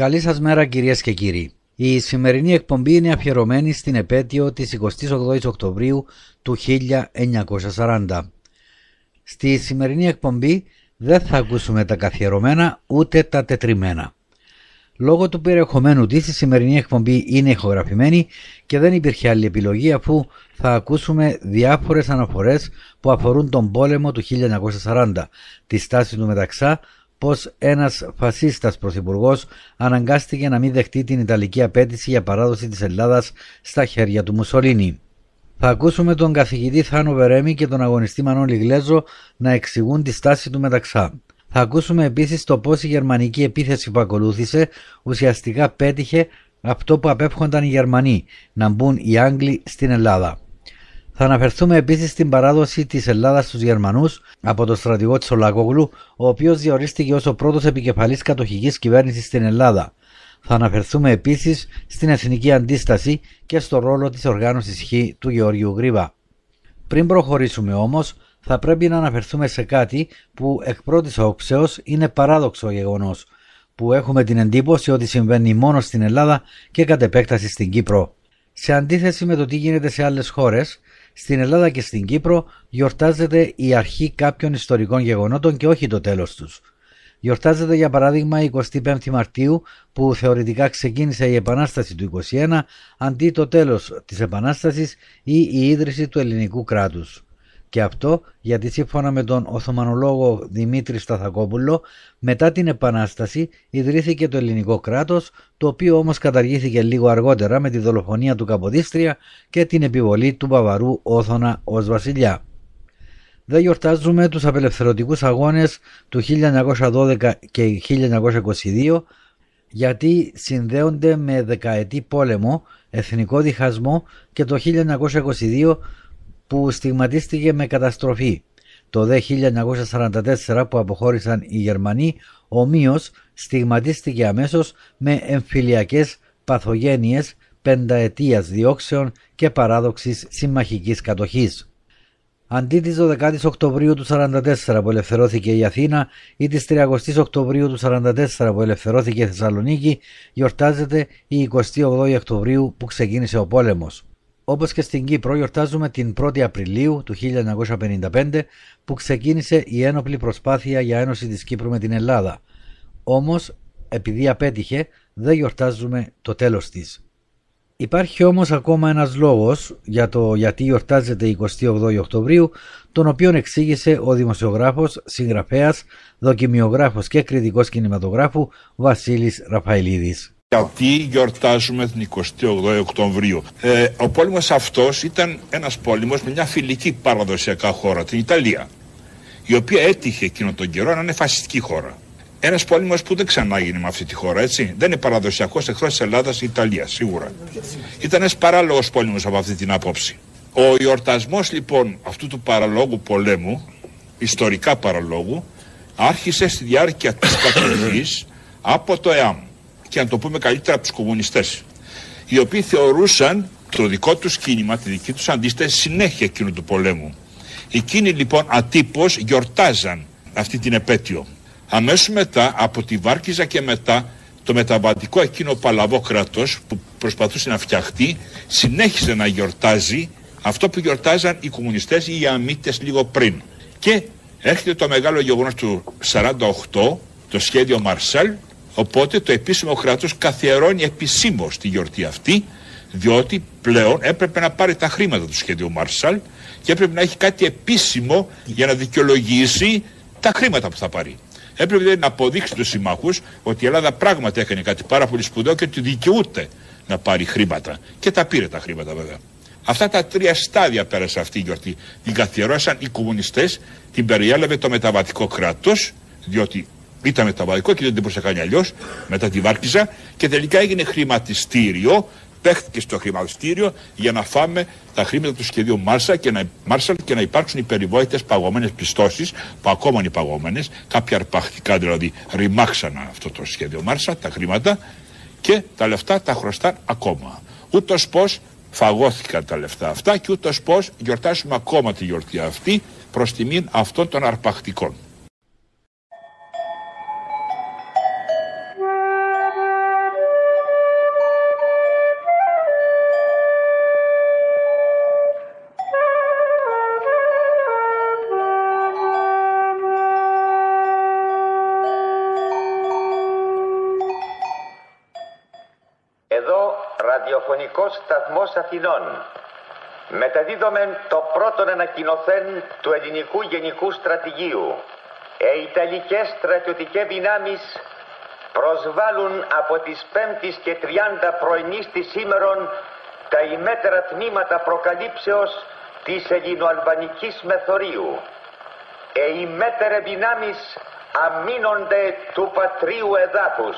Καλή σας μέρα κυρίες και κύριοι. Η σημερινή εκπομπή είναι αφιερωμένη στην επέτειο της 28ης Οκτωβρίου του 1940. Στη σημερινή εκπομπή δεν θα ακούσουμε τα καθιερωμένα ούτε τα τετριμένα. Λόγω του περιεχομένου της η σημερινή εκπομπή είναι ηχογραφημένη και δεν υπήρχε άλλη επιλογή αφού θα ακούσουμε διάφορες αναφορές που αφορούν τον πόλεμο του 1940, τη στάση του Μεταξά, πως ένας φασίστας πρωθυπουργός αναγκάστηκε να μην δεχτεί την Ιταλική απέτηση για παράδοση της Ελλάδας στα χέρια του Μουσολίνη. Θα ακούσουμε τον καθηγητή Θάνο Βερέμι και τον αγωνιστή Μανώλη Γλέζο να εξηγούν τη στάση του Μεταξά. Θα ακούσουμε επίσης το πώς η γερμανική επίθεση που ακολούθησε ουσιαστικά πέτυχε αυτό που απέφχονταν οι Γερμανοί, να μπουν οι Άγγλοι στην Ελλάδα. Θα αναφερθούμε επίσης στην παράδοση της Ελλάδας στους Γερμανούς από τον στρατηγό Τσολάκογλου, ο οποίος διορίστηκε ως ο πρώτος επικεφαλής κατοχικής κυβέρνησης στην Ελλάδα. Θα αναφερθούμε επίσης στην εθνική αντίσταση και στο ρόλο της οργάνωσης Χ του Γεωργίου Γρήβα. Πριν προχωρήσουμε όμως, θα πρέπει να αναφερθούμε σε κάτι που εκ πρώτης όψεως είναι παράδοξο γεγονός, που έχουμε την εντύπωση ότι συμβαίνει μόνο στην Ελλάδα και κατ' επέκταση στην Κύπρο. Σε αντίθεση με το τι γίνεται σε άλλες χώρες, στην Ελλάδα και στην Κύπρο γιορτάζεται η αρχή κάποιων ιστορικών γεγονότων και όχι το τέλος τους. Γιορτάζεται για παράδειγμα η 25η Μαρτίου που θεωρητικά ξεκίνησε η Επανάσταση του 21 αντί το τέλος της Επανάστασης ή η ίδρυση του ελληνικού κράτους. Και αυτό γιατί σύμφωνα με τον Οθωμανολόγο Δημήτρη Σταθακόπουλο, μετά την Επανάσταση ιδρύθηκε το ελληνικό κράτος, το οποίο όμως καταργήθηκε λίγο αργότερα με τη δολοφονία του Καποδίστρια και την επιβολή του Παβαρού Όθωνα ως βασιλιά. Δεν γιορτάζουμε τους απελευθερωτικούς αγώνες του 1912 και 1922 γιατί συνδέονται με δεκαετή πόλεμο, εθνικό διχασμό και το 1922 που στιγματίστηκε με καταστροφή. Το 1944 που αποχώρησαν οι Γερμανοί ομοίως στιγματίστηκε αμέσως με εμφυλιακές παθογένειες πενταετίας διώξεων και παράδοξης συμμαχικής κατοχής. Αντί της 12η Οκτωβρίου του 1944 που ελευθερώθηκε η Αθήνα ή της 30η Οκτωβρίου του 1944 που ελευθερώθηκε η Θεσσαλονίκη, γιορτάζεται η 28η Οκτωβρίου που ξεκίνησε ο πόλεμος. Όπως και στην Κύπρο γιορτάζουμε την 1η Απριλίου του 1955 που ξεκίνησε η ένοπλη προσπάθεια για ένωση της Κύπρου με την Ελλάδα. Όμως επειδή απέτυχε δεν γιορτάζουμε το τέλος της. Υπάρχει όμως ακόμα ένας λόγος για το γιατί γιορτάζεται η 28 Οκτωβρίου τον οποίο εξήγησε ο δημοσιογράφος, συγγραφέας, δοκιμιογράφος και κριτικός κινηματογράφου Βασίλης Ραφαηλίδης γιατί γιορτάζουμε την 28 Οκτωβρίου. Ε, ο πόλεμος αυτός ήταν ένας πόλεμος με μια φιλική παραδοσιακά χώρα, την Ιταλία, η οποία έτυχε εκείνο τον καιρό να είναι φασιστική χώρα. Ένας πόλεμος που δεν ξανά γίνει με αυτή τη χώρα, έτσι. Δεν είναι παραδοσιακός εχθρός της Ελλάδας η Ιταλία, σίγουρα. Ήταν ένας παράλογος πόλεμος από αυτή την άποψη. Ο γιορτασμός λοιπόν αυτού του παραλόγου πολέμου, ιστορικά παραλόγου, άρχισε στη διάρκεια της κατοχή από το ΕΑΜ και να το πούμε καλύτερα από τους κομμουνιστές οι οποίοι θεωρούσαν το δικό τους κίνημα, τη δική τους αντίσταση συνέχεια εκείνου του πολέμου. Εκείνοι λοιπόν ατύπως γιορτάζαν αυτή την επέτειο. Αμέσως μετά από τη Βάρκιζα και μετά το μεταβατικό εκείνο παλαβό κράτος που προσπαθούσε να φτιαχτεί συνέχισε να γιορτάζει αυτό που γιορτάζαν οι κομμουνιστές ή οι αμύτες λίγο πριν. Και έρχεται το μεγάλο γεγονός του 48, το σχέδιο Μαρσέλ Οπότε το επίσημο κράτος καθιερώνει επισήμως τη γιορτή αυτή διότι πλέον έπρεπε να πάρει τα χρήματα του σχεδίου Μάρσαλ και έπρεπε να έχει κάτι επίσημο για να δικαιολογήσει τα χρήματα που θα πάρει. Έπρεπε δηλαδή να αποδείξει στους συμμάχους ότι η Ελλάδα πράγματι έκανε κάτι πάρα πολύ σπουδαίο και ότι δικαιούται να πάρει χρήματα. Και τα πήρε τα χρήματα βέβαια. Αυτά τα τρία στάδια πέρασε αυτή η γιορτή. Την καθιερώσαν οι κομμουνιστές, την περιέλαβε το μεταβατικό κράτος, διότι ήταν μεταβατικό και δεν μπορούσε να κάνει αλλιώς μετά τη Βάρκιζα και τελικά έγινε χρηματιστήριο. Παίχτηκε στο χρηματιστήριο για να φάμε τα χρήματα του σχεδίου Μάρσαλ και να, Μάρσαλ και να υπάρξουν οι περιβόητες παγωμένες πιστώσεις που ακόμα είναι παγωμένες. Κάποια αρπακτικά δηλαδή ρημάξαν αυτό το σχέδιο Μάρσαλ, τα χρήματα και τα λεφτά τα χρωστάν ακόμα. Ούτως πώς φαγώθηκαν τα λεφτά αυτά και ούτως πώς γιορτάσουμε ακόμα τη γιορτή αυτή προς τιμήν αυτών των αρπακτικών. Ραδιοφωνικός σταθμός Αθηνών. Μεταδίδομεν το πρώτον ανακοινωθέν του ελληνικού γενικού στρατηγίου. Οι Ιταλικές στρατιωτικές δυνάμεις προσβάλλουν από τις 5 και 30 πρωινής της σήμερον τα ημέτερα τμήματα προκαλύψεως της ελληνοαλβανικής μεθορίου. Οι ημέτερε δυνάμεις αμήνονται του πατρίου εδάφους.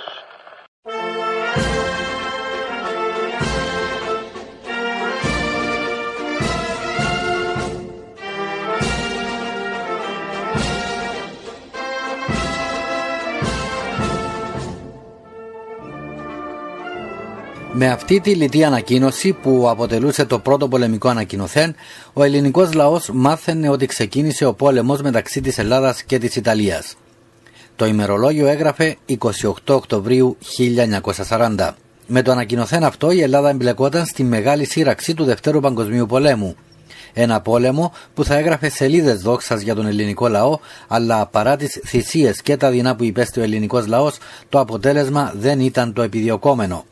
Με αυτή τη λιτή ανακοίνωση που αποτελούσε το πρώτο πολεμικό ανακοινωθέν, ο ελληνικός λαός μάθαινε ότι ξεκίνησε ο πόλεμος μεταξύ της Ελλάδας και της Ιταλίας. Το ημερολόγιο έγραφε 28 Οκτωβρίου 1940. Με το ανακοινωθέν αυτό η Ελλάδα εμπλεκόταν στη μεγάλη σύραξη του Δευτέρου Παγκοσμίου Πολέμου. Ένα πόλεμο που θα έγραφε σελίδες δόξας για τον ελληνικό λαό, αλλά παρά τις θυσίες και τα δεινά που υπέστη ο ελληνικός λαός, το αποτέλεσμα δεν ήταν το επιδιωκόμενο.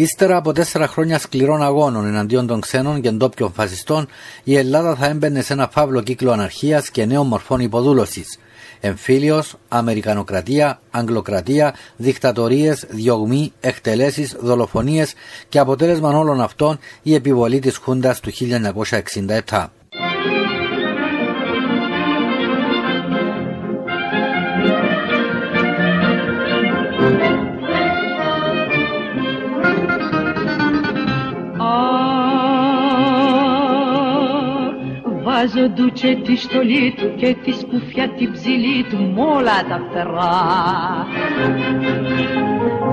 Ύστερα από τέσσερα χρόνια σκληρών αγώνων εναντίον των ξένων και ντόπιων φασιστών, η Ελλάδα θα έμπαινε σε ένα φαύλο κύκλο αναρχίας και νέων μορφών υποδούλωσης. Εμφύλιος, Αμερικανοκρατία, Αγγλοκρατία, δικτατορίες, διωγμοί, εκτελέσεις, δολοφονίες και αποτέλεσμα όλων αυτών η επιβολή της Χούντας του 1967. Βάζω ντούτσε τη στολή του και τη σκουφιά την ψηλή του μ' όλα τα φτερά.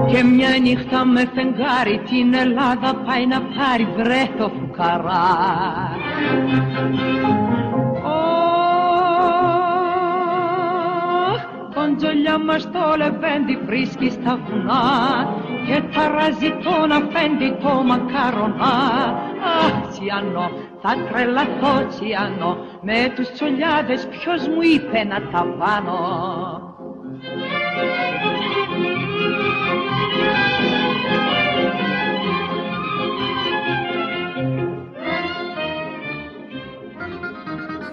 Και μια νύχτα με φεγγάρι την Ελλάδα πάει να πάρει βρε το φουκαρά. Κοντζολιά μας το λεβέντι βρίσκει στα βουνά και ταράζει τον αφέντη το μακαρονά. Αχ, τσιανό, θα τρελαθώ τσιανό, με τους τσολιάδες ποιος μου είπε να τα βάνω.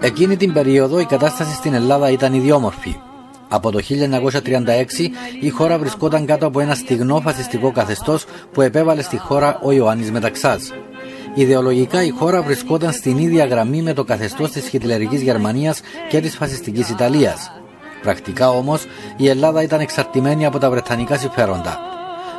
Εκείνη την περίοδο η κατάσταση στην Ελλάδα ήταν ιδιόμορφη. Από το 1936 η χώρα βρισκόταν κάτω από ένα στιγνό φασιστικό καθεστώς που επέβαλε στη χώρα ο Ιωάννης Μεταξάς. Ιδεολογικά η χώρα βρισκόταν στην ίδια γραμμή με το καθεστώς της χιτλερικής Γερμανίας και της φασιστικής Ιταλίας. Πρακτικά όμως η Ελλάδα ήταν εξαρτημένη από τα βρετανικά συμφέροντα.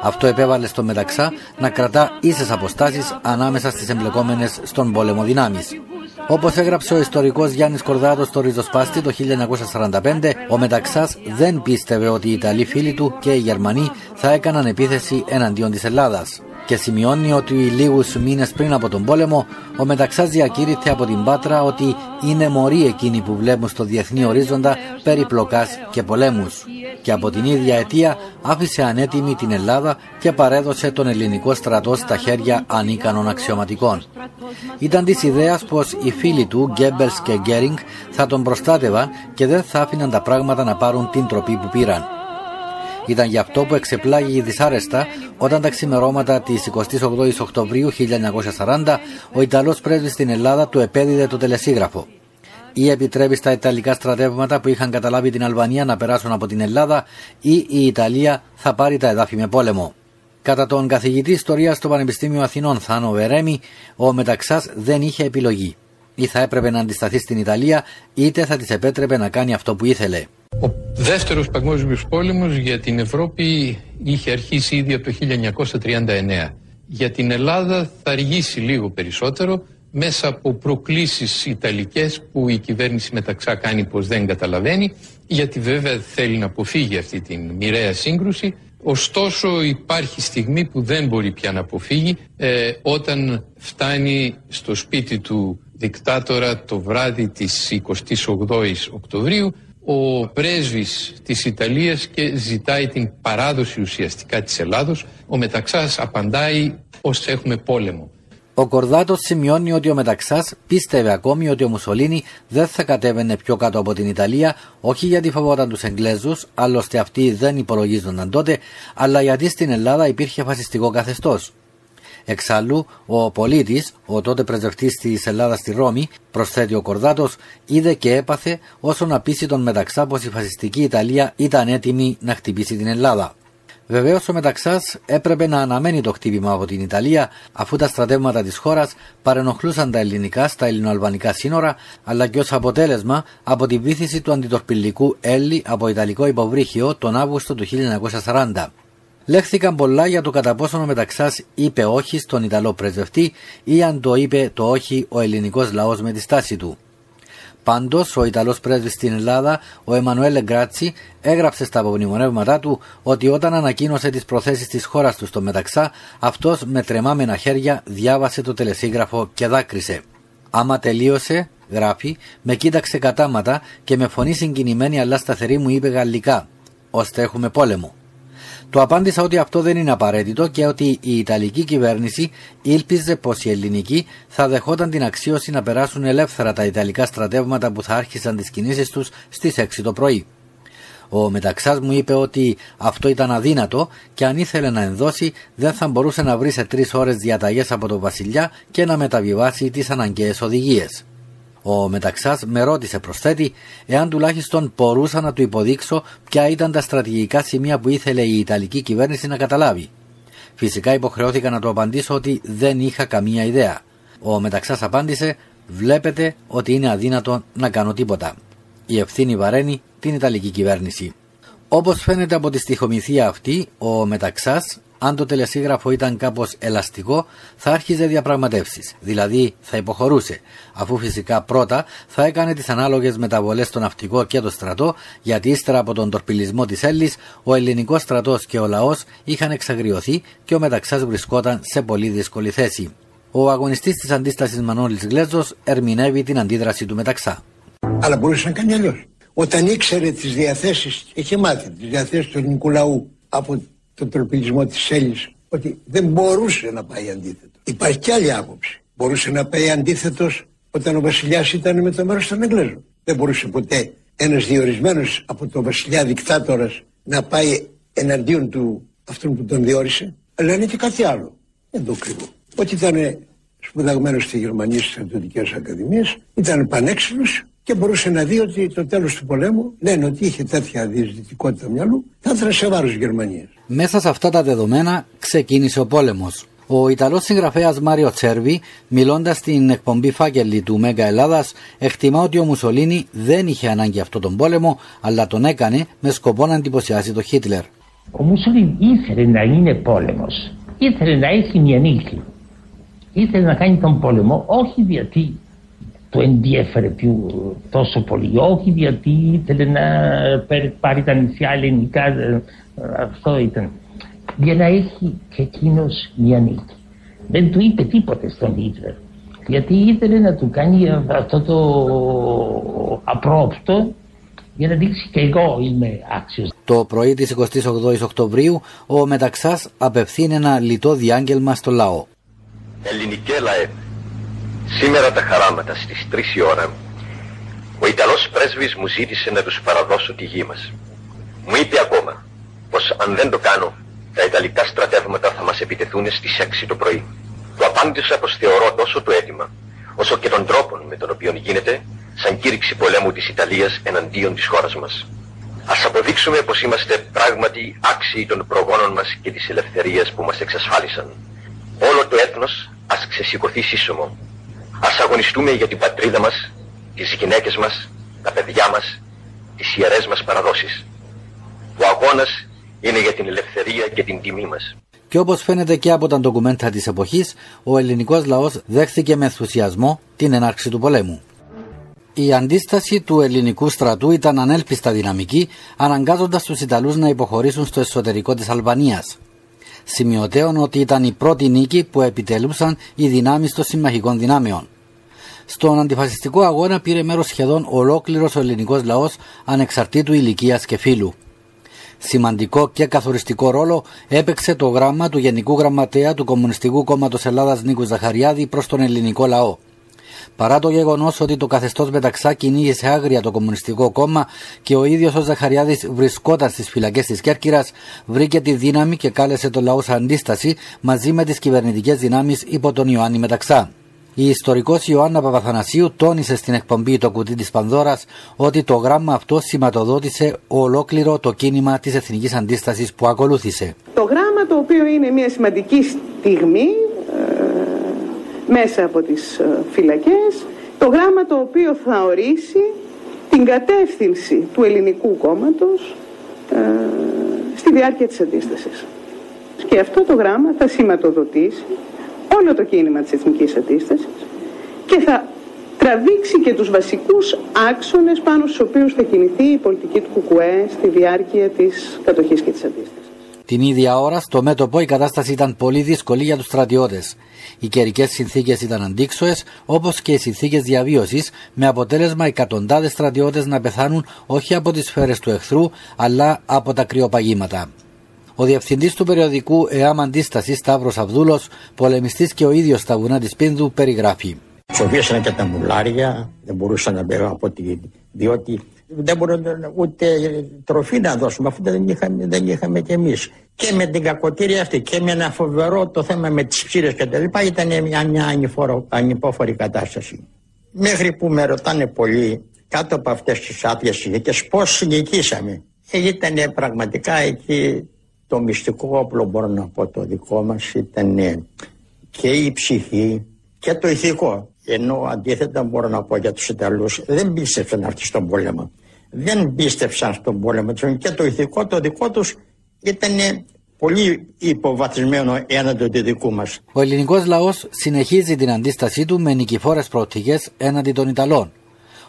Αυτό επέβαλε στο Μεταξά να κρατά ίσες αποστάσεις ανάμεσα στις εμπλεκόμενες στον πόλεμο δυνάμεις. Όπως έγραψε ο ιστορικός Γιάννης Κορδάτος στο Ριζοσπάστη το 1945, ο Μεταξάς δεν πίστευε ότι οι Ιταλοί φίλοι του και οι Γερμανοί θα έκαναν επίθεση εναντίον της Ελλάδας. Και σημειώνει ότι λίγους μήνες πριν από τον πόλεμο, ο Μεταξάς διακήρυθε από την Πάτρα ότι είναι μωροί εκείνοι που βλέπουν στο διεθνή ορίζοντα περιπλοκάς και πολέμους και από την ίδια αιτία άφησε ανέτοιμη την Ελλάδα και παρέδωσε τον ελληνικό στρατό στα χέρια ανίκανων αξιωματικών. Ήταν της ιδέας πως οι φίλοι του, Γκέμπελς και Γκέρινγκ, θα τον προστάτευαν και δεν θα άφηναν τα πράγματα να πάρουν την τροπή που πήραν. Ήταν γι' αυτό που εξεπλάγει δυσάρεστα όταν τα ξημερώματα της 28η Οκτωβρίου 1940 ο Ιταλός πρέσβης στην Ελλάδα του επέδιδε το τελεσίγραφο ή επιτρέπει στα Ιταλικά στρατεύματα που είχαν καταλάβει την Αλβανία να περάσουν από την Ελλάδα ή η Ιταλία θα πάρει τα εδάφη με πόλεμο. Κατά τον καθηγητή ιστορίας στο Πανεπιστήμιο Αθηνών Θάνο Βερέμι, ο Μεταξάς δεν είχε επιλογή. Ή θα έπρεπε να αντισταθεί στην Ιταλία, είτε θα της επέτρεπε να κάνει αυτό που ήθελε. Ο δεύτερος παγκόσμιος πόλεμος για την Ευρώπη είχε αρχίσει ήδη από το 1939. Για την Ελλάδα θα αργήσει λίγο περισσότερο μέσα από προκλήσεις ιταλικές που η κυβέρνηση μεταξά κάνει πως δεν καταλαβαίνει γιατί βέβαια θέλει να αποφύγει αυτή την μοιραία σύγκρουση ωστόσο υπάρχει στιγμή που δεν μπορεί πια να αποφύγει ε, όταν φτάνει στο σπίτι του δικτάτορα το βράδυ της 28ης Οκτωβρίου ο πρέσβης της Ιταλίας και ζητάει την παράδοση ουσιαστικά της Ελλάδος ο Μεταξάς απαντάει πως έχουμε πόλεμο ο Κορδάτος σημειώνει ότι ο Μεταξάς πίστευε ακόμη ότι ο Μουσολίνη δεν θα κατέβαινε πιο κάτω από την Ιταλία, όχι γιατί φοβόταν τους Εγγλέζους, άλλωστε αυτοί δεν υπολογίζονταν τότε, αλλά γιατί στην Ελλάδα υπήρχε φασιστικό καθεστώς. Εξάλλου, ο πολίτης, ο τότε πρεσβευτής της Ελλάδας στη Ρώμη, προσθέτει ο Κορδάτος, είδε και έπαθε όσο να πείσει τον Μεταξά πως η φασιστική Ιταλία ήταν έτοιμη να χτυπήσει την Ελλάδα. Βεβαίως ο Μεταξάς έπρεπε να αναμένει το χτύπημα από την Ιταλία, αφού τα στρατεύματα της χώρας παρενοχλούσαν τα ελληνικά στα ελληνοαλβανικά σύνορα, αλλά και ως αποτέλεσμα από τη βήθηση του αντιτορπιλικού Έλλη από Ιταλικό υποβρύχιο τον Αύγουστο του 1940. Λέχθηκαν πολλά για το κατά πόσο ο Μεταξάς είπε όχι στον Ιταλό πρεσβευτή ή αν το είπε το όχι ο ελληνικός λαός με τη στάση του. Πάντως, ο Ιταλός πρέσβης στην Ελλάδα, ο Εμμανουέλε Γκράτσι, έγραψε στα απομνημονεύματά του ότι όταν ανακοίνωσε τις προθέσεις της χώρας του στο Μεταξά, αυτός με τρεμάμενα χέρια διάβασε το τελεσίγραφο και δάκρυσε. Άμα τελείωσε, γράφει, με κοίταξε κατάματα και με φωνή συγκινημένη αλλά σταθερή μου είπε γαλλικά: Ώστε έχουμε πόλεμο. Του απάντησα ότι αυτό δεν είναι απαραίτητο και ότι η Ιταλική κυβέρνηση ήλπιζε πως η ελληνική θα δεχόταν την αξίωση να περάσουν ελεύθερα τα Ιταλικά στρατεύματα που θα άρχισαν τις κινήσεις τους στις 6 το πρωί. Ο Μεταξάς μου είπε ότι αυτό ήταν αδύνατο και αν ήθελε να ενδώσει δεν θα μπορούσε να βρει σε τρεις ώρες διαταγές από τον Βασιλιά και να μεταβιβάσει τις αναγκαίες οδηγίες. Ο Μεταξάς με ρώτησε προσθέτει εάν τουλάχιστον μπορούσα να του υποδείξω ποια ήταν τα στρατηγικά σημεία που ήθελε η Ιταλική κυβέρνηση να καταλάβει. Φυσικά υποχρεώθηκα να του απαντήσω ότι δεν είχα καμία ιδέα. Ο Μεταξάς απάντησε: Βλέπετε ότι είναι αδύνατο να κάνω τίποτα. Η ευθύνη βαραίνει την Ιταλική κυβέρνηση. Όπως φαίνεται από τη στοιχομηθεία αυτή, ο Μεταξάς αν το τελεσίγραφο ήταν κάπως ελαστικό, θα άρχιζε διαπραγματεύσεις, δηλαδή θα υποχωρούσε, αφού φυσικά πρώτα θα έκανε τις ανάλογες μεταβολές στο ναυτικό και το στρατό, γιατί ύστερα από τον τορπιλισμό της Έλλης, ο ελληνικός στρατός και ο λαός είχαν εξαγριωθεί και ο Μεταξάς βρισκόταν σε πολύ δύσκολη θέση. Ο αγωνιστής της αντίστασης Μανώλης Γλέζος ερμηνεύει την αντίδραση του Μεταξά. Αλλά μπορούσε να κάνει αλλιώς. Όταν ήξερε τις διαθέσεις, είχε μάθει τις διαθέσεις του ελληνικού λαού από τον τροπιλισμό της Έλλης ότι δεν μπορούσε να πάει αντίθετος. Υπάρχει και άλλη άποψη. Μπορούσε να πάει αντίθετος όταν ο βασιλιάς ήταν με το μέρος των Εγγλέζων. Δεν μπορούσε ποτέ ένας διορισμένος από τον βασιλιά δικτάτορας να πάει εναντίον του αυτόν που τον διόρισε. Αλλά είναι και κάτι άλλο. Δεν το κρύβω. Ότι ήταν σπουδαγμένος στη Γερμανία στις στρατιωτικές ακαδημίες, ήταν πανέξυπνος και μπορούσε να δει ότι το τέλος του πολέμου λένε ότι είχε τέτοια διαισθητικότητα μυαλού θα ήταν σε βάρος Γερμανίας. Μέσα σε αυτά τα δεδομένα ξεκίνησε ο πόλεμος. Ο Ιταλός συγγραφέας Μάριο Τσέρβι, μιλώντας στην εκπομπή Φάκελη του Μέγα Ελλάδας, εκτιμά ότι ο Μουσολίνη δεν είχε ανάγκη αυτόν τον πόλεμο, αλλά τον έκανε με σκοπό να εντυπωσιάσει τον Χίτλερ. Ο Μουσολίνη ήθελε να είναι πόλεμος. Ήθελε να έχει μια νύχη. Ήθελε να κάνει τον πόλεμο όχι γιατί το ενδιέφερε πιο τόσο πολύ. Όχι γιατί ήθελε να πάρει τα νησιά ελληνικά, ε, αυτό ήταν. Για να έχει και εκείνος μια νίκη. Δεν του είπε τίποτε στον Χίτλερ. Γιατί ήθελε να του κάνει αυτό το απρόπτο για να δείξει και εγώ είμαι άξιος. Το πρωί της 28ης Οκτωβρίου ο Μεταξάς απευθύνει ένα λιτό διάγγελμα στο λαό. Ελληνικέ λαέ, Σήμερα τα χαράματα στις 3 η ώρα ο Ιταλός πρέσβης μου ζήτησε να τους παραδώσω τη γη μας. Μου είπε ακόμα πως αν δεν το κάνω τα Ιταλικά στρατεύματα θα μας επιτεθούν στις 6 το πρωί. Του απάντησα πως θεωρώ τόσο το αίτημα όσο και τον τρόπο με τον οποίο γίνεται σαν κήρυξη πολέμου της Ιταλίας εναντίον της χώρας μας. Ας αποδείξουμε πως είμαστε πράγματι άξιοι των προγόνων μας και της ελευθερίας που μας εξασφάλισαν. Όλο το έθνος ας ξεσηκωθεί σύσσωμο Ας αγωνιστούμε για την πατρίδα μας, τις γυναίκες μας, τα παιδιά μας, τις ιερές μας παραδόσεις. Ο αγώνας είναι για την ελευθερία και την τιμή μας. Και όπως φαίνεται και από τα ντοκουμέντα της εποχής, ο ελληνικός λαός δέχθηκε με ενθουσιασμό την ενάρξη του πολέμου. Η αντίσταση του ελληνικού στρατού ήταν ανέλπιστα δυναμική, αναγκάζοντας τους Ιταλούς να υποχωρήσουν στο εσωτερικό της Αλβανίας σημειωτέων ότι ήταν η πρώτη νίκη που επιτελούσαν οι δυνάμεις των συμμαχικών δυνάμεων. Στον αντιφασιστικό αγώνα πήρε μέρος σχεδόν ολόκληρος ο ελληνικός λαός ανεξαρτήτου ηλικίας και φύλου. Σημαντικό και καθοριστικό ρόλο έπαιξε το γράμμα του Γενικού Γραμματέα του Κομμουνιστικού Κόμματος Ελλάδας Νίκου Ζαχαριάδη προς τον ελληνικό λαό. Παρά το γεγονός ότι το καθεστώς Μεταξά κυνήγησε άγρια το Κομμουνιστικό Κόμμα και ο ίδιος ο Ζαχαριάδης βρισκόταν στις φυλακές της Κέρκυρας, βρήκε τη δύναμη και κάλεσε το λαός σε αντίσταση μαζί με τις κυβερνητικές δυνάμεις υπό τον Ιωάννη Μεταξά. Η ιστορικός Ιωάννα Παπαθανασίου τόνισε στην εκπομπή το κουτί της Πανδώρας ότι το γράμμα αυτό σηματοδότησε ολόκληρο το κίνημα της εθνικής αντίστασης που ακολούθησε. Το γράμμα το οποίο είναι μια σημαντική στιγμή ε, μέσα από τις ε, φυλακές, το γράμμα το οποίο θα ορίσει την κατεύθυνση του ελληνικού κόμματος ε, στη διάρκεια της αντίστασης. Και αυτό το γράμμα θα σηματοδοτήσει όλο το κίνημα της εθνικής αντίστασης και θα τραβήξει και τους βασικούς άξονες πάνω στους οποίους θα κινηθεί η πολιτική του ΚΚΕ στη διάρκεια της κατοχής και της αντίστασης. Την ίδια ώρα στο μέτωπο η κατάσταση ήταν πολύ δύσκολη για τους στρατιώτες. Οι καιρικές συνθήκες ήταν αντίξωες, όπως και οι συνθήκες διαβίωσης, με αποτέλεσμα εκατοντάδες στρατιώτες να πεθάνουν όχι από τις σφαίρες του εχθρού, αλλά από τα κρυοπαγήματα. Ο διευθυντής του περιοδικού ΕΑΜ Αντίστασης, Σταύρος Αβδούλος, πολεμιστής και ο ίδιος στα βουνά της Πίνδου, περιγράφει. Φοβήσαν και τα μουλάρια, δεν μπορούσαν να μπαίνουν από τη. διότι δεν μπορούσαν ούτε τροφή να δώσουμε, αφού δεν είχαμε, δεν είχαμε κι εμείς. Και με την κακοτήρια αυτή και με ένα φοβερό το θέμα με τις ψήρες και τα λοιπά, ήταν μια, μια ανυπόφορη κατάσταση. Μέχρι που με ρωτάνε πολλοί κάτω από αυτές τις άδειες συνθήκε πώς συνοικήσαμε. Ε, ήταν πραγματικά εκεί το μυστικό όπλο μπορώ να πω το δικό μας ήταν και η ψυχή και το ηθικό. Ενώ αντίθετα μπορώ να πω για τους Ιταλούς δεν πίστευσαν αυτοί στον πόλεμο. Δεν πίστευσαν στον πόλεμο και το ηθικό το δικό τους ήταν πολύ υποβαθισμένο έναντι του δικού μας. Ο ελληνικός λαός συνεχίζει την αντίστασή του με νικηφόρες προοπτικές έναντι των Ιταλών.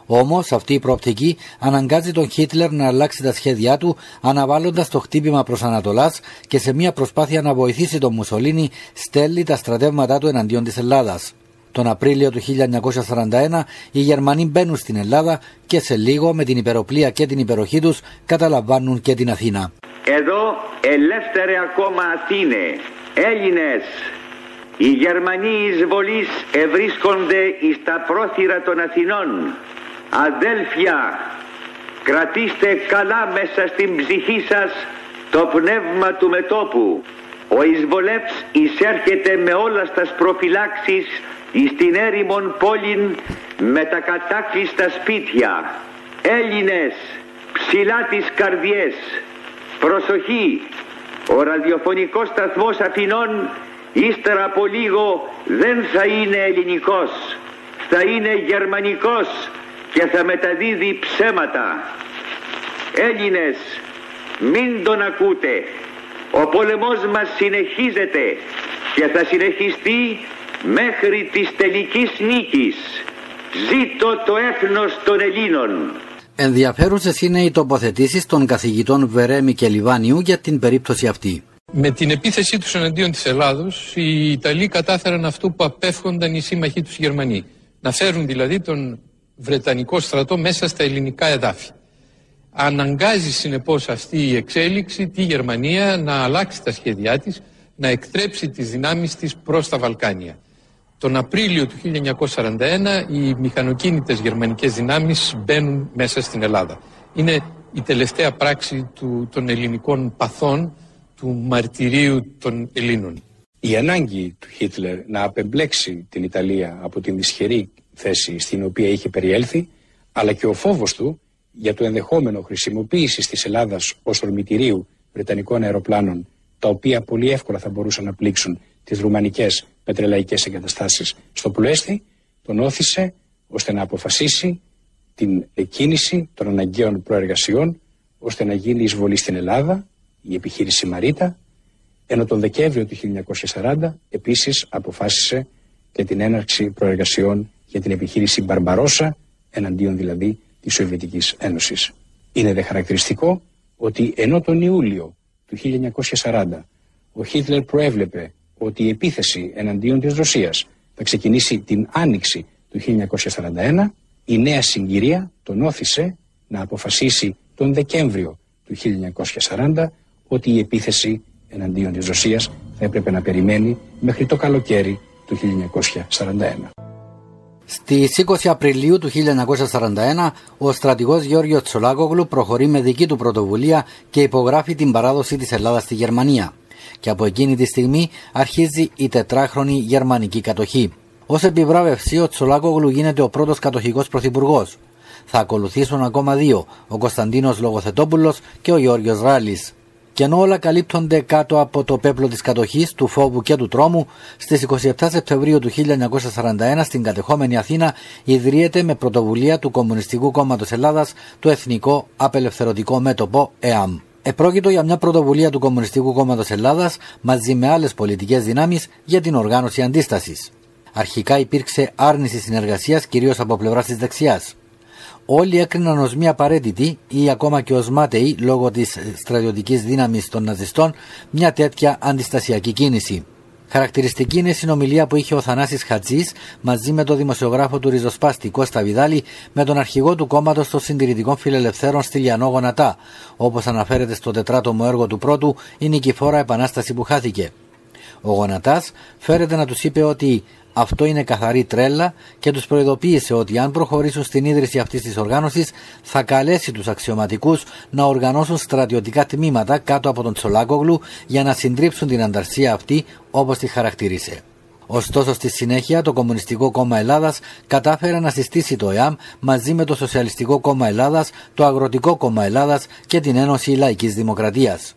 Όμως αυτή η προοπτική αναγκάζει τον Χίτλερ να αλλάξει τα σχέδιά του, αναβάλλοντας το χτύπημα προς Ανατολάς και σε μια προσπάθεια να βοηθήσει τον Μουσολίνη στέλνει τα στρατεύματά του εναντίον της Ελλάδας. Τον Απρίλιο του 1941 οι Γερμανοί μπαίνουν στην Ελλάδα και σε λίγο με την υπεροπλία και την υπεροχή τους καταλαμβάνουν και την Αθήνα. Εδώ ελεύθερε ακόμα Αθήνε, Έλληνες, οι Γερμανοί εισβολείς ευρίσκονται εις τα πρόθυρα των Αθηνών Αδέλφια, κρατήστε καλά μέσα στην ψυχή σας το πνεύμα του μετόπου. Ο εισβολεύς εισέρχεται με όλα στα προφυλάξεις εις την έρημον πόλην με τα κατάκλειστα σπίτια. Έλληνες, ψηλά τις καρδιές, προσοχή, ο ραδιοφωνικός σταθμός Αθηνών ύστερα από λίγο δεν θα είναι ελληνικός, θα είναι γερμανικός και θα μεταδίδει ψέματα. Έλληνες, μην τον ακούτε. Ο πόλεμός μας συνεχίζεται και θα συνεχιστεί μέχρι της τελικής νίκης. Ζήτω το έθνος των Ελλήνων. Ενδιαφέρουσες είναι οι τοποθετήσεις των καθηγητών Βερέμι και Λιβάνιου για την περίπτωση αυτή. Με την επίθεσή τους εναντίον της Ελλάδος, οι Ιταλοί κατάφεραν αυτό που απέφχονταν οι σύμμαχοί τους Γερμανοί. Να φέρουν δηλαδή τον Βρετανικό στρατό μέσα στα ελληνικά εδάφη. Αναγκάζει συνεπώς αυτή η εξέλιξη τη Γερμανία να αλλάξει τα σχέδιά της, να εκτρέψει τις δυνάμεις της προς τα Βαλκάνια. Τον Απρίλιο του 1941 οι μηχανοκίνητες γερμανικές δυνάμεις μπαίνουν μέσα στην Ελλάδα. Είναι η τελευταία πράξη του, των ελληνικών παθών, του μαρτυρίου των Ελλήνων. Η ανάγκη του Χίτλερ να απεμπλέξει την Ιταλία από την δυσχερή θέση στην οποία είχε περιέλθει, αλλά και ο φόβος του για το ενδεχόμενο χρησιμοποίησης της Ελλάδας ως ορμητηρίου Βρετανικών αεροπλάνων, τα οποία πολύ εύκολα θα μπορούσαν να πλήξουν τις ρουμανικές πετρελαϊκές εγκαταστάσεις στο Πλουέστη, τον όθησε ώστε να αποφασίσει την εκκίνηση των αναγκαίων προεργασιών ώστε να γίνει εισβολή στην Ελλάδα, η επιχείρηση Μαρίτα, ενώ τον Δεκέμβριο του 1940 επίσης αποφάσισε και την έναρξη προεργασιών για την επιχείρηση Μπαρμπαρόσα, εναντίον δηλαδή της Σοβιετικής Ένωσης. Είναι δε χαρακτηριστικό ότι ενώ τον Ιούλιο του 1940 ο Χίτλερ προέβλεπε ότι η επίθεση εναντίον της Ρωσίας θα ξεκινήσει την άνοιξη του 1941, η νέα συγκυρία τον όθησε να αποφασίσει τον Δεκέμβριο του 1940 ότι η επίθεση εναντίον της Ρωσίας θα έπρεπε να περιμένει μέχρι το καλοκαίρι του 1941. Στι 20 Απριλίου του 1941, ο στρατηγός Γιώργος Τσολάκογλου προχωρεί με δική του πρωτοβουλία και υπογράφει την παράδοση της Ελλάδας στη Γερμανία. Και από εκείνη τη στιγμή αρχίζει η τετράχρονη γερμανική κατοχή. Ω επιβράβευση, ο Τσολάκογλου γίνεται ο πρώτος κατοχικός πρωθυπουργός. Θα ακολουθήσουν ακόμα δύο, ο Κωνσταντίνος Λογοθετόπουλος και ο Γιώργο Ράλης. Και ενώ όλα καλύπτονται κάτω από το πέπλο της κατοχής, του φόβου και του τρόμου, στις 27 Σεπτεμβρίου του 1941 στην κατεχόμενη Αθήνα ιδρύεται με πρωτοβουλία του Κομμουνιστικού Κόμματος Ελλάδας το Εθνικό Απελευθερωτικό Μέτωπο ΕΑΜ. Επρόκειτο για μια πρωτοβουλία του Κομμουνιστικού Κόμματος Ελλάδας μαζί με άλλες πολιτικές δυνάμεις για την οργάνωση αντίστασης. Αρχικά υπήρξε άρνηση συνεργασίας κυρίως από πλευράς της δεξιάς όλοι έκριναν ως μη απαραίτητη ή ακόμα και ως μάταιη λόγω της στρατιωτικής δύναμης των ναζιστών μια τέτοια αντιστασιακή κίνηση. Χαρακτηριστική είναι η συνομιλία που είχε ο Θανάσης Χατζής μαζί με τον δημοσιογράφο του Ριζοσπάστη Κώστα Βιδάλη με τον αρχηγό του κόμματος των συντηρητικών φιλελευθέρων στη Λιανό Γονατά, όπως αναφέρεται στο τετράτομο έργο του πρώτου η νικηφόρα επανάσταση που χάθηκε. Ο Γονατάς φέρεται να τους είπε ότι αυτό είναι καθαρή τρέλα και τους προειδοποίησε ότι αν προχωρήσουν στην ίδρυση αυτής της οργάνωσης θα καλέσει τους αξιωματικούς να οργανώσουν στρατιωτικά τμήματα κάτω από τον Τσολάκογλου για να συντρίψουν την ανταρσία αυτή όπως τη χαρακτήρισε. Ωστόσο στη συνέχεια το Κομμουνιστικό Κόμμα Ελλάδας κατάφερε να συστήσει το ΕΑΜ μαζί με το Σοσιαλιστικό Κόμμα Ελλάδας, το Αγροτικό Κόμμα Ελλάδας και την Ένωση Λαϊκής Δημοκρατίας.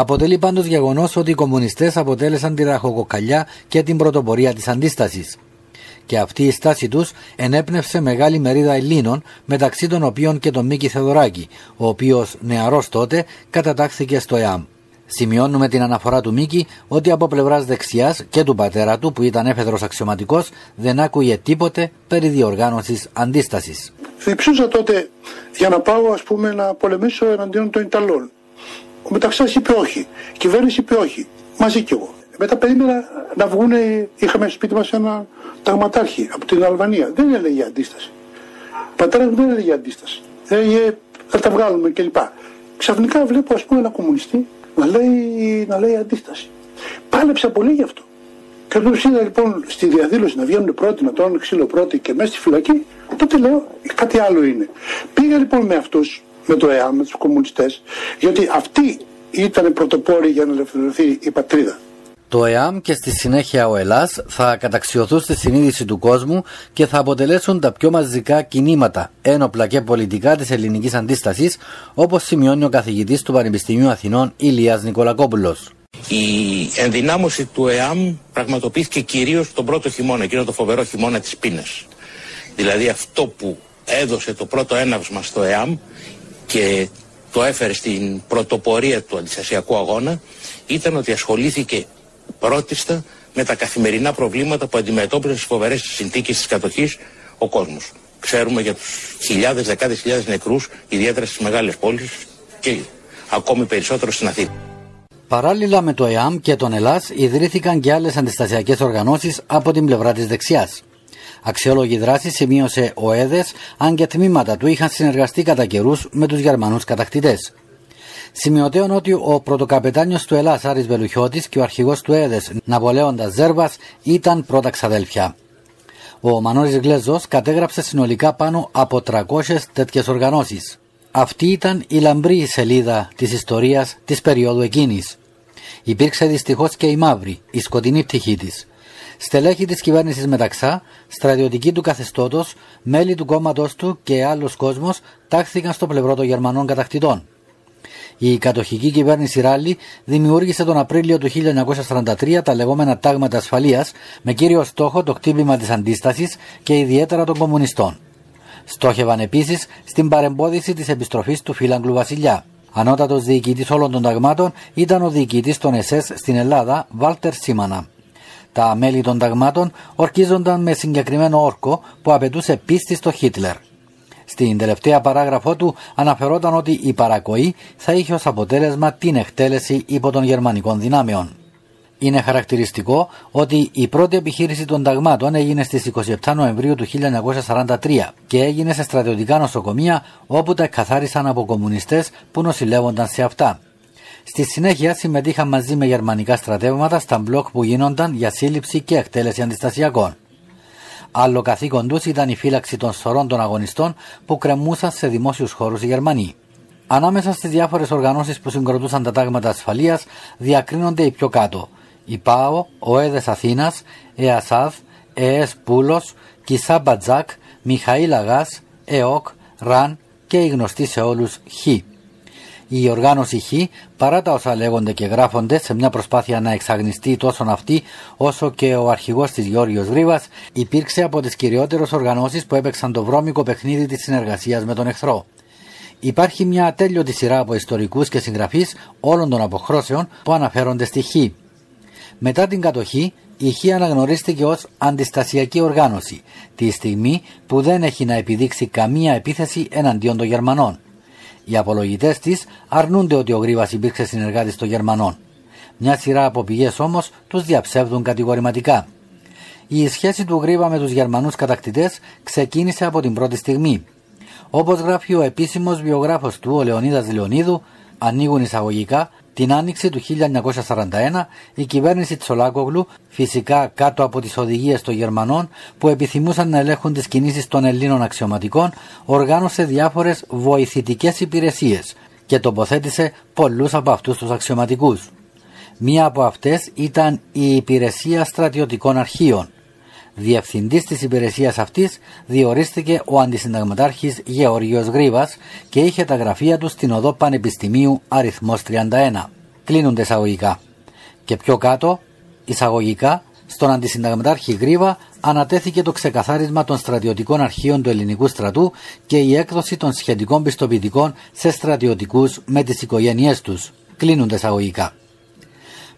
Αποτελεί πάντως γεγονός ότι οι κομμουνιστές αποτέλεσαν τη ραχοκοκαλιά και την πρωτοπορία της αντίστασης. Και αυτή η στάση τους ενέπνευσε μεγάλη μερίδα Ελλήνων, μεταξύ των οποίων και τον Μίκη Θεοδωράκη, ο οποίος νεαρός τότε κατατάχθηκε στο ΕΑΜ. Σημειώνουμε την αναφορά του Μίκη ότι από πλευράς δεξιάς και του πατέρα του, που ήταν έφεδρος αξιωματικός, δεν άκουγε τίποτε περί διοργάνωσης αντίστασης. Διψούσα τότε για να πάω, ας πούμε, να πολεμήσω εναντίον των Ιταλών. Ο Μεταξά είπε όχι. Η κυβέρνηση είπε όχι. Μαζί κι εγώ. Μετά περίμενα να βγουν, είχαμε στο σπίτι μας ένα ταγματάρχη από την Αλβανία. Δεν έλεγε αντίσταση. Ο πατέρας μου δεν έλεγε αντίσταση. Έλεγε θα τα βγάλουμε κλπ. Ξαφνικά βλέπω ας πούμε ένα κομμουνιστή να λέει, να λέει αντίσταση. Πάλεψα πολύ γι' αυτό. Και όταν του είδα λοιπόν στη διαδήλωση να βγαίνουν πρώτοι, να τρώνε ξύλο πρώτοι και μέσα στη φυλακή, τότε λέω κάτι άλλο είναι. Πήγα λοιπόν με αυτούς με το ΕΑΜ, με τους κομμουνιστές, γιατί αυτοί ήταν πρωτοπόροι για να ελευθερωθεί η πατρίδα. Το ΕΑΜ και στη συνέχεια ο Ελλάς θα καταξιωθούν στη συνείδηση του κόσμου και θα αποτελέσουν τα πιο μαζικά κινήματα, ένοπλα και πολιτικά της ελληνικής αντίστασης, όπως σημειώνει ο καθηγητής του Πανεπιστημίου Αθηνών Ηλίας Νικολακόπουλος. Η ενδυνάμωση του ΕΑΜ πραγματοποιήθηκε κυρίως τον πρώτο χειμώνα, εκείνο το φοβερό χειμώνα της πείνας. Δηλαδή αυτό που έδωσε το πρώτο έναυσμα στο ΕΑΜ και το έφερε στην πρωτοπορία του αντιστασιακού αγώνα ήταν ότι ασχολήθηκε πρώτιστα με τα καθημερινά προβλήματα που αντιμετώπιζαν στις φοβερές συνθήκες της κατοχής ο κόσμος. Ξέρουμε για τους χιλιάδες, δεκάδες χιλιάδες νεκρούς, ιδιαίτερα στις μεγάλες πόλεις και ακόμη περισσότερο στην Αθήνα. Παράλληλα με το ΕΑΜ και τον ΕΛΑΣ ιδρύθηκαν και άλλες αντιστασιακές οργανώσεις από την πλευρά της δεξιάς. Αξιόλογη δράση σημείωσε ο ΕΔΕΣ, αν και τμήματα του είχαν συνεργαστεί κατά καιρούς με τους Γερμανούς κατακτητές. Σημειωτέων ότι ο πρωτοκαπετάνιος του Ελλάς Άρης Βελουχιώτης και ο αρχηγός του ΕΔΕΣ Ναπολέοντας Ζέρβας ήταν πρώτα ξαδέλφια. Ο Μανώρης Γλέζος κατέγραψε συνολικά πάνω από 300 τέτοιες οργανώσεις. Αυτή ήταν η λαμπρή σελίδα της ιστορίας της περίοδου εκείνης. Υπήρξε δυστυχώς και η μαύρη, η σκοτεινή πτυχή της. Στελέχη της κυβέρνησης Μεταξά, στρατιωτικοί του καθεστώτος, μέλη του κόμματος του και άλλος κόσμος τάχθηκαν στο πλευρό των Γερμανών κατακτητών. Η κατοχική κυβέρνηση Ράλι δημιούργησε τον Απρίλιο του 1943 τα λεγόμενα τάγματα ασφαλείας με κύριο στόχο το χτύπημα της αντίστασης και ιδιαίτερα των κομμουνιστών. Στόχευαν επίσης στην παρεμπόδιση της επιστροφής του φύλαγκλου Βασιλιά. Ανώτατος διοικητής όλων των ταγμάτων ήταν ο διοικητής των ΕΣΕΣ στην Ελλάδα, Βάλτερ Σίμανα. Τα μέλη των ταγμάτων ορκίζονταν με συγκεκριμένο όρκο που απαιτούσε πίστη στο Χίτλερ. Στην τελευταία παράγραφό του αναφερόταν ότι η παρακοή θα είχε ως αποτέλεσμα την εκτέλεση υπό των γερμανικών δυνάμεων. Είναι χαρακτηριστικό ότι η πρώτη επιχείρηση των ταγμάτων έγινε στις 27 Νοεμβρίου του 1943 και έγινε σε στρατιωτικά νοσοκομεία όπου τα εκκαθάρισαν από κομμουνιστές που νοσηλεύονταν σε αυτά. Στη συνέχεια συμμετείχαν μαζί με γερμανικά στρατεύματα στα μπλοκ που γίνονταν για σύλληψη και εκτέλεση αντιστασιακών. Άλλο καθήκον τους ήταν η φύλαξη των σωρών των αγωνιστών που κρεμούσαν σε δημόσιους χώρους οι Γερμανοί. Ανάμεσα στις διάφορες οργανώσεις που συγκροτούσαν τα τάγματα ασφαλείας διακρίνονται οι πιο κάτω. Η ΠΑΟ, ο ΕΔΕΣ Αθήνας, ΕΑΣΑΔ, ΕΕΣ Πούλος, Κισά Μπατζάκ, Μιχαήλ Αγάς, ΕΟΚ, ΡΑΝ και η γνωστή σε όλους Χ. Η οργάνωση Χ, παρά τα όσα λέγονται και γράφονται σε μια προσπάθεια να εξαγνιστεί τόσο αυτή όσο και ο αρχηγός της Γιώργο Γρήβα, υπήρξε από τις κυριότερες οργανώσεις που έπαιξαν το βρώμικο παιχνίδι της συνεργασίας με τον εχθρό. Υπάρχει μια ατέλειωτη σειρά από ιστορικούς και συγγραφείς όλων των αποχρώσεων που αναφέρονται στη Χ. Μετά την κατοχή, η Χ αναγνωρίστηκε ως αντιστασιακή οργάνωση, τη στιγμή που δεν έχει να επιδείξει καμία επίθεση εναντίον των Γερμανών. Οι απολογητές της αρνούνται ότι ο Γρήβα υπήρξε συνεργάτης των Γερμανών. Μια σειρά από πηγές όμως τους διαψεύδουν κατηγορηματικά. Η σχέση του Γρήβα με τους Γερμανούς κατακτητές ξεκίνησε από την πρώτη στιγμή. Όπως γράφει ο επίσημος βιογράφος του, ο Λεωνίδας Λεωνίδου, ανοίγουν εισαγωγικά την άνοιξη του 1941 η κυβέρνηση Τσολάκογλου, φυσικά κάτω από τις οδηγίες των Γερμανών που επιθυμούσαν να ελέγχουν τις κινήσεις των Ελλήνων αξιωματικών, οργάνωσε διάφορες βοηθητικές υπηρεσίες και τοποθέτησε πολλούς από αυτούς τους αξιωματικούς. Μία από αυτές ήταν η Υπηρεσία Στρατιωτικών Αρχείων, Διευθυντής της υπηρεσίας αυτής διορίστηκε ο αντισυνταγματάρχης Γεωργίος Γρήβα και είχε τα γραφεία του στην οδό Πανεπιστημίου αριθμός 31. Κλείνονται εισαγωγικά. Και πιο κάτω, εισαγωγικά, στον αντισυνταγματάρχη Γρήβα ανατέθηκε το ξεκαθάρισμα των στρατιωτικών αρχείων του ελληνικού στρατού και η έκδοση των σχετικών πιστοποιητικών σε στρατιωτικούς με τις οικογένειές τους. Κλείνονται εισαγωγικά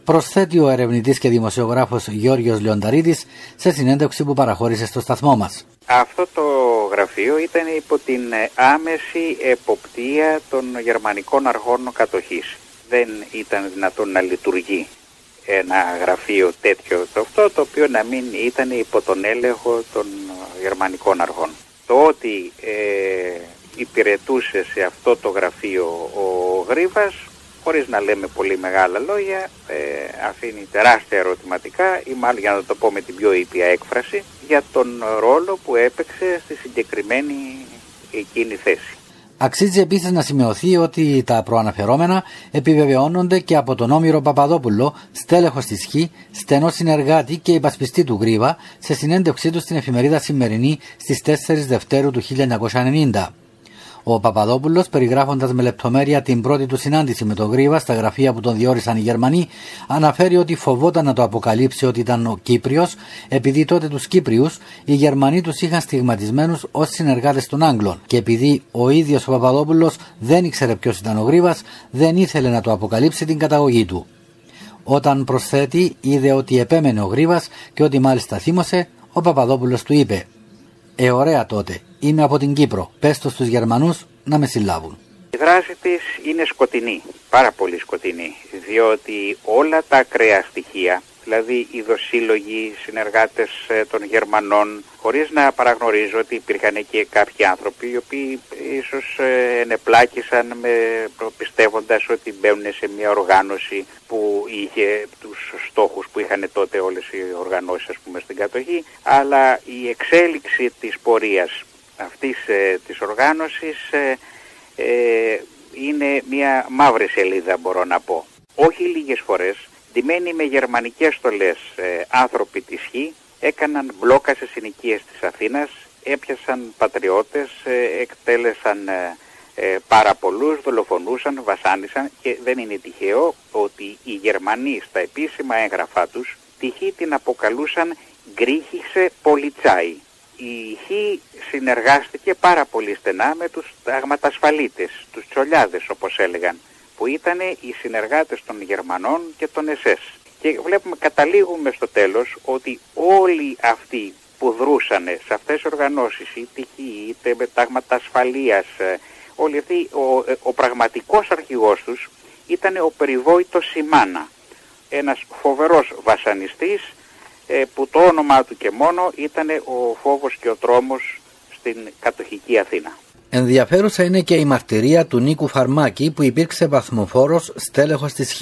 προσθέτει ο ερευνητής και δημοσιογράφος Γιώργος Λεονταρίδης σε συνέντευξη που παραχώρησε στο σταθμό μας. Αυτό το γραφείο ήταν υπό την άμεση εποπτεία των γερμανικών αργών κατοχής. Δεν ήταν δυνατόν να λειτουργεί ένα γραφείο τέτοιο το αυτό το οποίο να μην ήταν υπό τον έλεγχο των γερμανικών αργών. Το ότι ε, υπηρετούσε σε αυτό το γραφείο ο Γρίβας χωρίς να λέμε πολύ μεγάλα λόγια, ε, αφήνει τεράστια ερωτηματικά ή μάλλον για να το πω με την πιο ήπια έκφραση για τον ρόλο που έπαιξε στη συγκεκριμένη εκείνη θέση. Αξίζει επίσης να σημειωθεί ότι τα προαναφερόμενα επιβεβαιώνονται και από τον Όμηρο Παπαδόπουλο, στέλεχος της Χ, στενός συνεργάτη και υπασπιστή του Γρήβα, σε συνέντευξή του στην εφημερίδα Σημερινή στις 4 Δευτέρου του 1990. Ο Παπαδόπουλος, περιγράφοντας με λεπτομέρεια την πρώτη του συνάντηση με τον Γρήβα στα γραφεία που τον διόρισαν οι Γερμανοί, αναφέρει ότι φοβόταν να το αποκαλύψει ότι ήταν ο Κύπριος, επειδή τότε τους Κύπριους οι Γερμανοί τους είχαν στιγματισμένους ως συνεργάτες των Άγγλων και επειδή ο ίδιος ο Παπαδόπουλος δεν ήξερε ποιος ήταν ο Γρήβα, δεν ήθελε να το αποκαλύψει την καταγωγή του. Όταν προσθέτει, είδε ότι επέμενε ο Γρήβα και ότι μάλιστα θύμωσε, ο Παπαδόπουλος του είπε: Ε, ωραία τότε. Είμαι από την Κύπρο. Πες το στους Γερμανούς να με συλλάβουν. Η δράση της είναι σκοτεινή, πάρα πολύ σκοτεινή, διότι όλα τα ακραία στοιχεία, δηλαδή οι δοσύλλογοι συνεργάτες ε, των Γερμανών, χωρίς να παραγνωρίζω ότι υπήρχαν και κάποιοι άνθρωποι οι οποίοι ίσως ε, ενεπλάκησαν με, πιστεύοντας ότι μπαίνουν σε μια οργάνωση που είχε τους στόχους που είχαν τότε όλες οι οργανώσεις ας πούμε στην κατοχή, αλλά η εξέλιξη της πορείας αυτής ε, της οργάνωσης ε, είναι μια μαύρη σελίδα μπορώ να πω. Όχι λίγες φορές, ντυμένοι με γερμανικές στολές ε, άνθρωποι της Χ, έκαναν μπλόκα σε συνοικίες της Αθήνας, έπιασαν πατριώτες, ε, εκτέλεσαν ε, ε, πάρα πολλούς, δολοφονούσαν, βασάνισαν και δεν είναι τυχαίο ότι οι Γερμανοί στα επίσημα έγγραφά τους τη Χ την αποκαλούσαν γκρίχισε Πολιτσάι η Χ συνεργάστηκε πάρα πολύ στενά με τους ταγματασφαλίτες, τους τσολιάδες όπως έλεγαν, που ήταν οι συνεργάτες των Γερμανών και των ΕΣΕΣ. Και βλέπουμε, καταλήγουμε στο τέλος ότι όλοι αυτοί που δρούσαν σε αυτές τις οργανώσεις, είτε Χ, είτε με τάγματα ασφαλείας, ε, όλοι αυτοί, ο, ε, ο πραγματικός αρχηγός τους ήταν ο περιβόητος Σιμάνα, ένας φοβερός βασανιστής, ε, που το όνομά του και μόνο ήταν ο φόβος και ο τρόμος στην κατοχική Αθήνα. Ενδιαφέρουσα είναι και η μαρτυρία του Νίκου Φαρμάκη που υπήρξε βαθμοφόρος στέλεχος της Χ.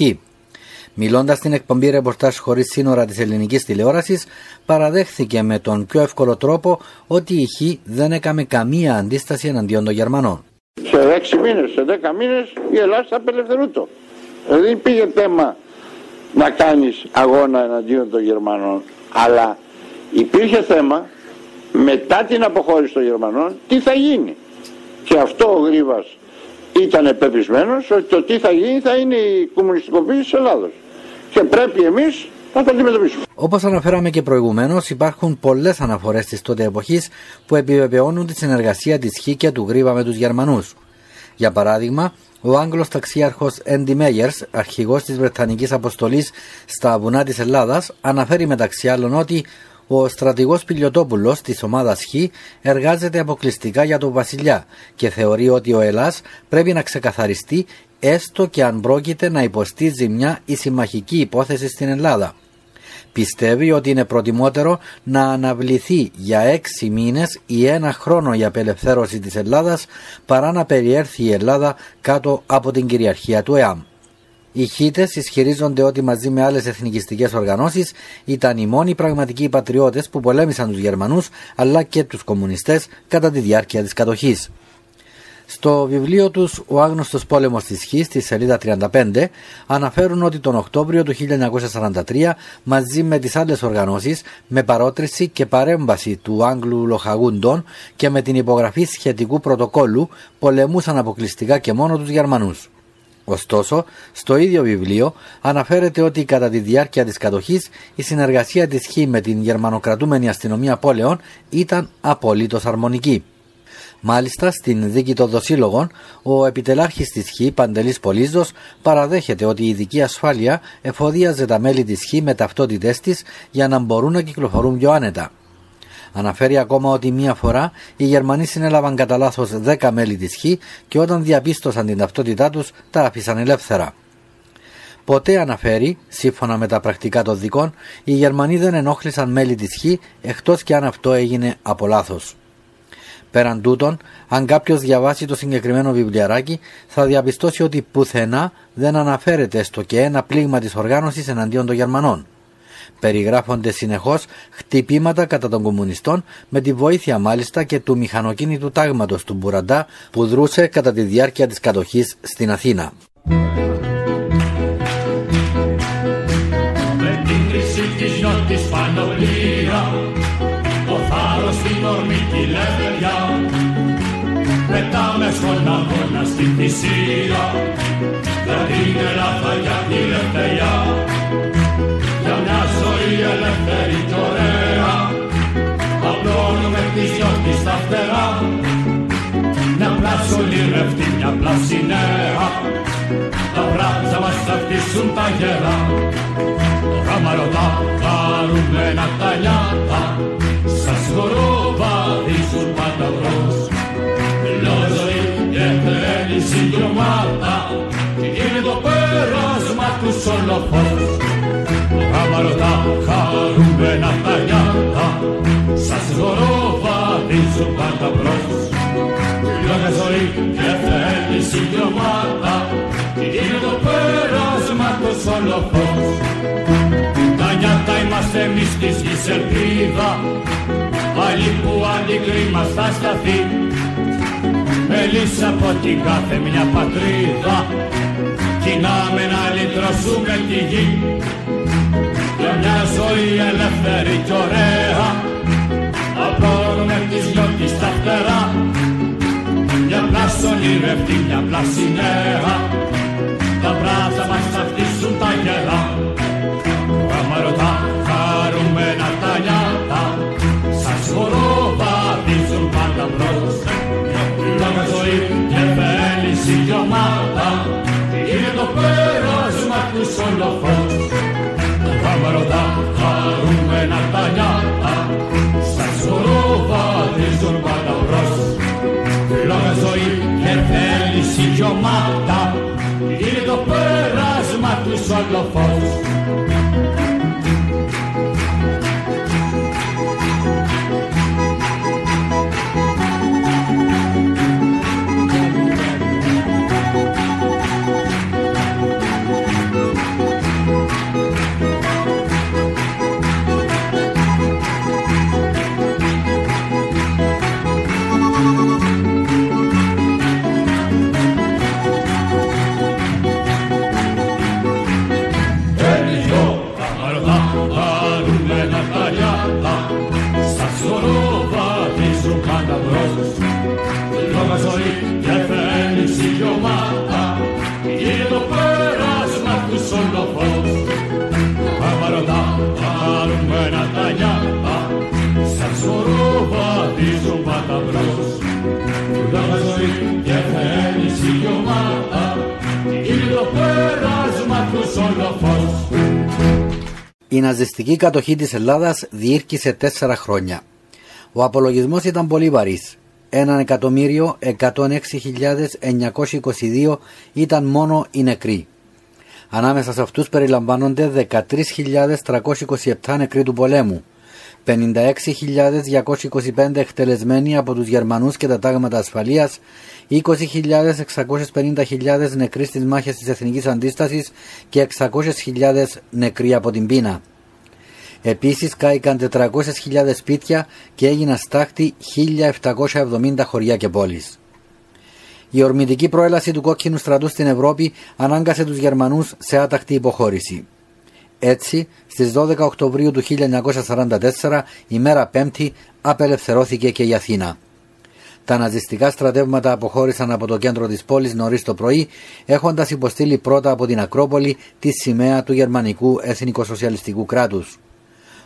Μιλώντας στην εκπομπή ρεπορτάζ χωρίς σύνορα της ελληνικής τηλεόρασης, παραδέχθηκε με τον πιο εύκολο τρόπο ότι η Χ δεν έκαμε καμία αντίσταση εναντίον των Γερμανών. Σε έξι μήνες, σε δέκα μήνες η Ελλάδα θα απελευθερούτο. Δεν πήγε θέμα να κάνεις αγώνα εναντίον των Γερμανών αλλά υπήρχε θέμα μετά την αποχώρηση των Γερμανών τι θα γίνει και αυτό ο Γρίβας ήταν πεπισμένος ότι το τι θα γίνει θα είναι η κομμουνιστικοποίηση της Ελλάδος και πρέπει εμείς να το αντιμετωπίσουμε. Όπως αναφέραμε και προηγουμένως, υπάρχουν πολλές αναφορές της τότε εποχής που επιβεβαιώνουν τη συνεργασία της Χ και του Γρίβα με τους Γερμανούς. Για παράδειγμα, ο Άγγλος ταξίαρχος Έντι Μέγερς, αρχηγός της Βρετανικής Αποστολής στα βουνά της Ελλάδας, αναφέρει μεταξύ άλλων ότι ο στρατηγός Πιλιοτόπουλος της ομάδας Χ εργάζεται αποκλειστικά για τον Βασιλιά και θεωρεί ότι ο Ελλάς πρέπει να ξεκαθαριστεί έστω και αν πρόκειται να υποστεί ζημιά η συμμαχική υπόθεση στην Ελλάδα πιστεύει ότι είναι προτιμότερο να αναβληθεί για έξι μήνες ή ένα χρόνο η απελευθέρωση της Ελλάδας παρά να περιέρθει η Ελλάδα κάτω από την κυριαρχία του ΕΑΜ. Οι Χίτες ισχυρίζονται ότι μαζί με άλλες εθνικιστικές οργανώσεις ήταν οι μόνοι πραγματικοί πατριώτες που πολέμησαν τους Γερμανούς αλλά και τους κομμουνιστές κατά τη διάρκεια της κατοχής. Στο βιβλίο τους «Ο άγνωστος πόλεμος της Χ» στη σελίδα 35 αναφέρουν ότι τον Οκτώβριο του 1943 μαζί με τις άλλες οργανώσεις με παρότριση και παρέμβαση του Άγγλου Λοχαγούντων και με την υπογραφή σχετικού πρωτοκόλου πολεμούσαν αποκλειστικά και μόνο τους Γερμανούς. Ωστόσο, στο ίδιο βιβλίο αναφέρεται ότι κατά τη διάρκεια της κατοχής η συνεργασία της Χ με την γερμανοκρατούμενη αστυνομία πόλεων ήταν απολύτως αρμονική. Μάλιστα, στην δίκη των δοσύλλογων, ο επιτελάρχης της Χ, Παντελής Πολύζος, παραδέχεται ότι η ειδική ασφάλεια εφοδίαζε τα μέλη της Χ με ταυτότητές της για να μπορούν να κυκλοφορούν πιο άνετα. Αναφέρει ακόμα ότι μία φορά οι Γερμανοί συνέλαβαν κατά λάθος 10 μέλη της Χ και όταν διαπίστωσαν την ταυτότητά τους τα άφησαν ελεύθερα. Ποτέ αναφέρει, σύμφωνα με τα πρακτικά των δικών, οι Γερμανοί δεν ενόχλησαν μέλη της Χ εκτός και αν αυτό έγινε από λάθος. Πέραν τούτων, αν κάποιος διαβάσει το συγκεκριμένο βιβλιαράκι, θα διαπιστώσει ότι πουθενά δεν αναφέρεται στο και ένα πλήγμα της οργάνωσης εναντίον των Γερμανών. Περιγράφονται συνεχώς χτυπήματα κατά των κομμουνιστών με τη βοήθεια μάλιστα και του μηχανοκίνητου τάγματος του Μπουραντά που δρούσε κατά τη διάρκεια της κατοχής στην Αθήνα. στην ορμή τη λευτεριά Πετάμε στον αγώνα στην θυσία για την Ελλάδα, για τη λευτεριά για μια ζωή ελεύθερη κι ωραία Απλώνουμε τις γιορτή στα φτερά. Μια πλάση ονειρευτή, μια πλάση νέα. Τα βράδια μας θα φτύσουν τα γερά. Το χάμαρο χαρούμενα τα λιάτα. Σας χοροβαδίζουν πάντα μπρος. Λέω ζωή και θέλει συγκρομάτα Και γίνεται το πέρας χορόβα όλο Καμαρωτά χαρούμενα τα νιάτα Σας βαδίζουν πάντα μπρος. Λόγια ζωή και θέληση γιωμάτα Είναι το πέρασμα το όλο Τα νιάτα είμαστε εμείς της γης ελπίδα Άλλοι που αντικρίμα θα σταθεί. Μελίσσα από την κάθε μια πατρίδα Κοινάμε να λυτρώσουμε τη γη. Για μια ζωή ελεύθερη κι ωραία. Απρώνουμε τις γιώκεις στα φτερά. Μια πλάσο ονειρευτή, μια πλάση Sonderfaust. Πέρασμα τους σολοφός Η ναζιστική κατοχή της Ελλάδας διήρκησε τέσσερα χρόνια. Ο απολογισμός ήταν πολύ βαρύς. 1.106.922 ήταν μόνο οι νεκροί. Ανάμεσα σε αυτούς περιλαμβάνονται 13.327 νεκροί του πολέμου, 56.225 εκτελεσμένοι από τους Γερμανούς και τα τάγματα ασφαλείας, 20.650.000 νεκροί στις μάχες της Εθνικής Αντίστασης και 600.000 νεκροί από την πείνα. Επίσης κάηκαν 400.000 σπίτια και έγιναν στάχτη 1.770 χωριά και πόλεις. Η ορμητική προέλαση του κόκκινου στρατού στην Ευρώπη ανάγκασε τους Γερμανούς σε άτακτη υποχώρηση. Έτσι, στις 12 Οκτωβρίου του 1944, ημέρα Πέμπτη, απελευθερώθηκε και η Αθήνα. Τα ναζιστικά στρατεύματα αποχώρησαν από το κέντρο της πόλης νωρίς το πρωί, έχοντας υποστείλει πρώτα από την Ακρόπολη τη σημαία του γερμανικού εθνικοσοσιαλιστικού κράτους.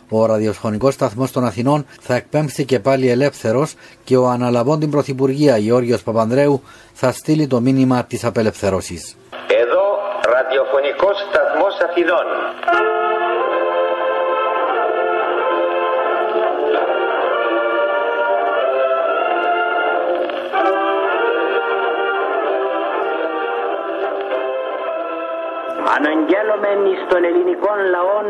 Ο ραδιοσχονικός σταθμός των Αθηνών θα εκπέμψει και πάλι ελεύθερος και ο αναλαβών την Πρωθυπουργία Γεώργιος Παπανδρέου θα στείλει το μήνυμα της απελευθέρωσης. Εδώ ραδιοφωνικός σταθμός Αθηνών. Αναγγέλωμεν εις των ελληνικών λαών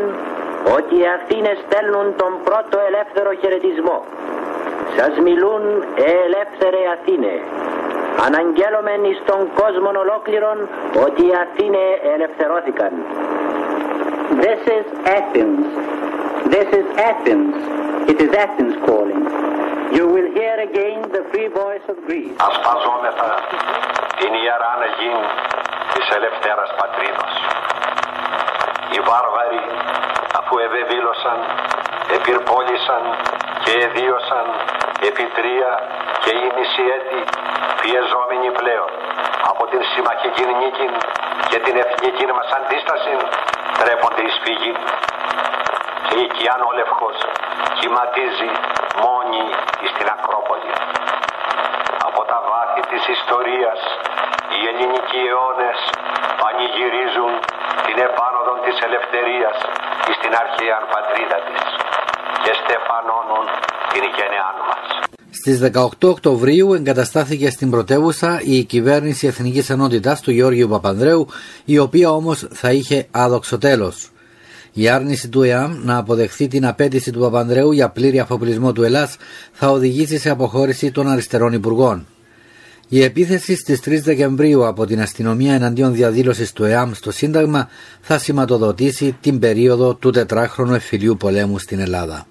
ότι οι Αθήνες στέλνουν τον πρώτο ελεύθερο χαιρετισμό. Σας μιλούν ε, ελεύθερε Αθήνε. Αναγγέλωμεν εις τον κόσμο ολόκληρον ότι οι Αθήνε ελευθερώθηκαν. This is Athens. This is Athens. It is Athens calling. You will hear again the free voice of Greece. Ασπαζόμεθα την ιερά αναγή της ελευθέρας πατρίδος. Οι βάρβαροι αφού ευεβήλωσαν, επιρπόλησαν και εδίωσαν επί τρία και η μισή έτη πιεζόμενοι πλέον από την συμμαχική νίκη και την εθνική μας αντίσταση τρέπονται εις φυγή. Και η Κιάνο Λευκός κυματίζει μόνη εις την Ακρόπολη. Από τα βάθη της ιστορίας οι ελληνικοί αιώνες πανηγυρίζουν την επάνωδο της ελευθερίας εις την αρχαία πατρίδα της και στεφανώνουν την γενεάν μας. Στις 18 Οκτωβρίου εγκαταστάθηκε στην πρωτεύουσα η κυβέρνηση Εθνικής Ενότητας του Γιώργιου Παπανδρέου, η οποία όμως θα είχε άδοξο τέλος. Η άρνηση του ΕΑΜ να αποδεχθεί την απέτηση του Παπανδρέου για πλήρη αφοπλισμό του Ελλάς θα οδηγήσει σε αποχώρηση των αριστερών υπουργών. Η επίθεση στις 3 Δεκεμβρίου από την αστυνομία εναντίον διαδήλωσης του ΕΑΜ στο Σύνταγμα θα σηματοδοτήσει την περίοδο του τετράχρονου εφηλίου πολέμου στην Ελλάδα.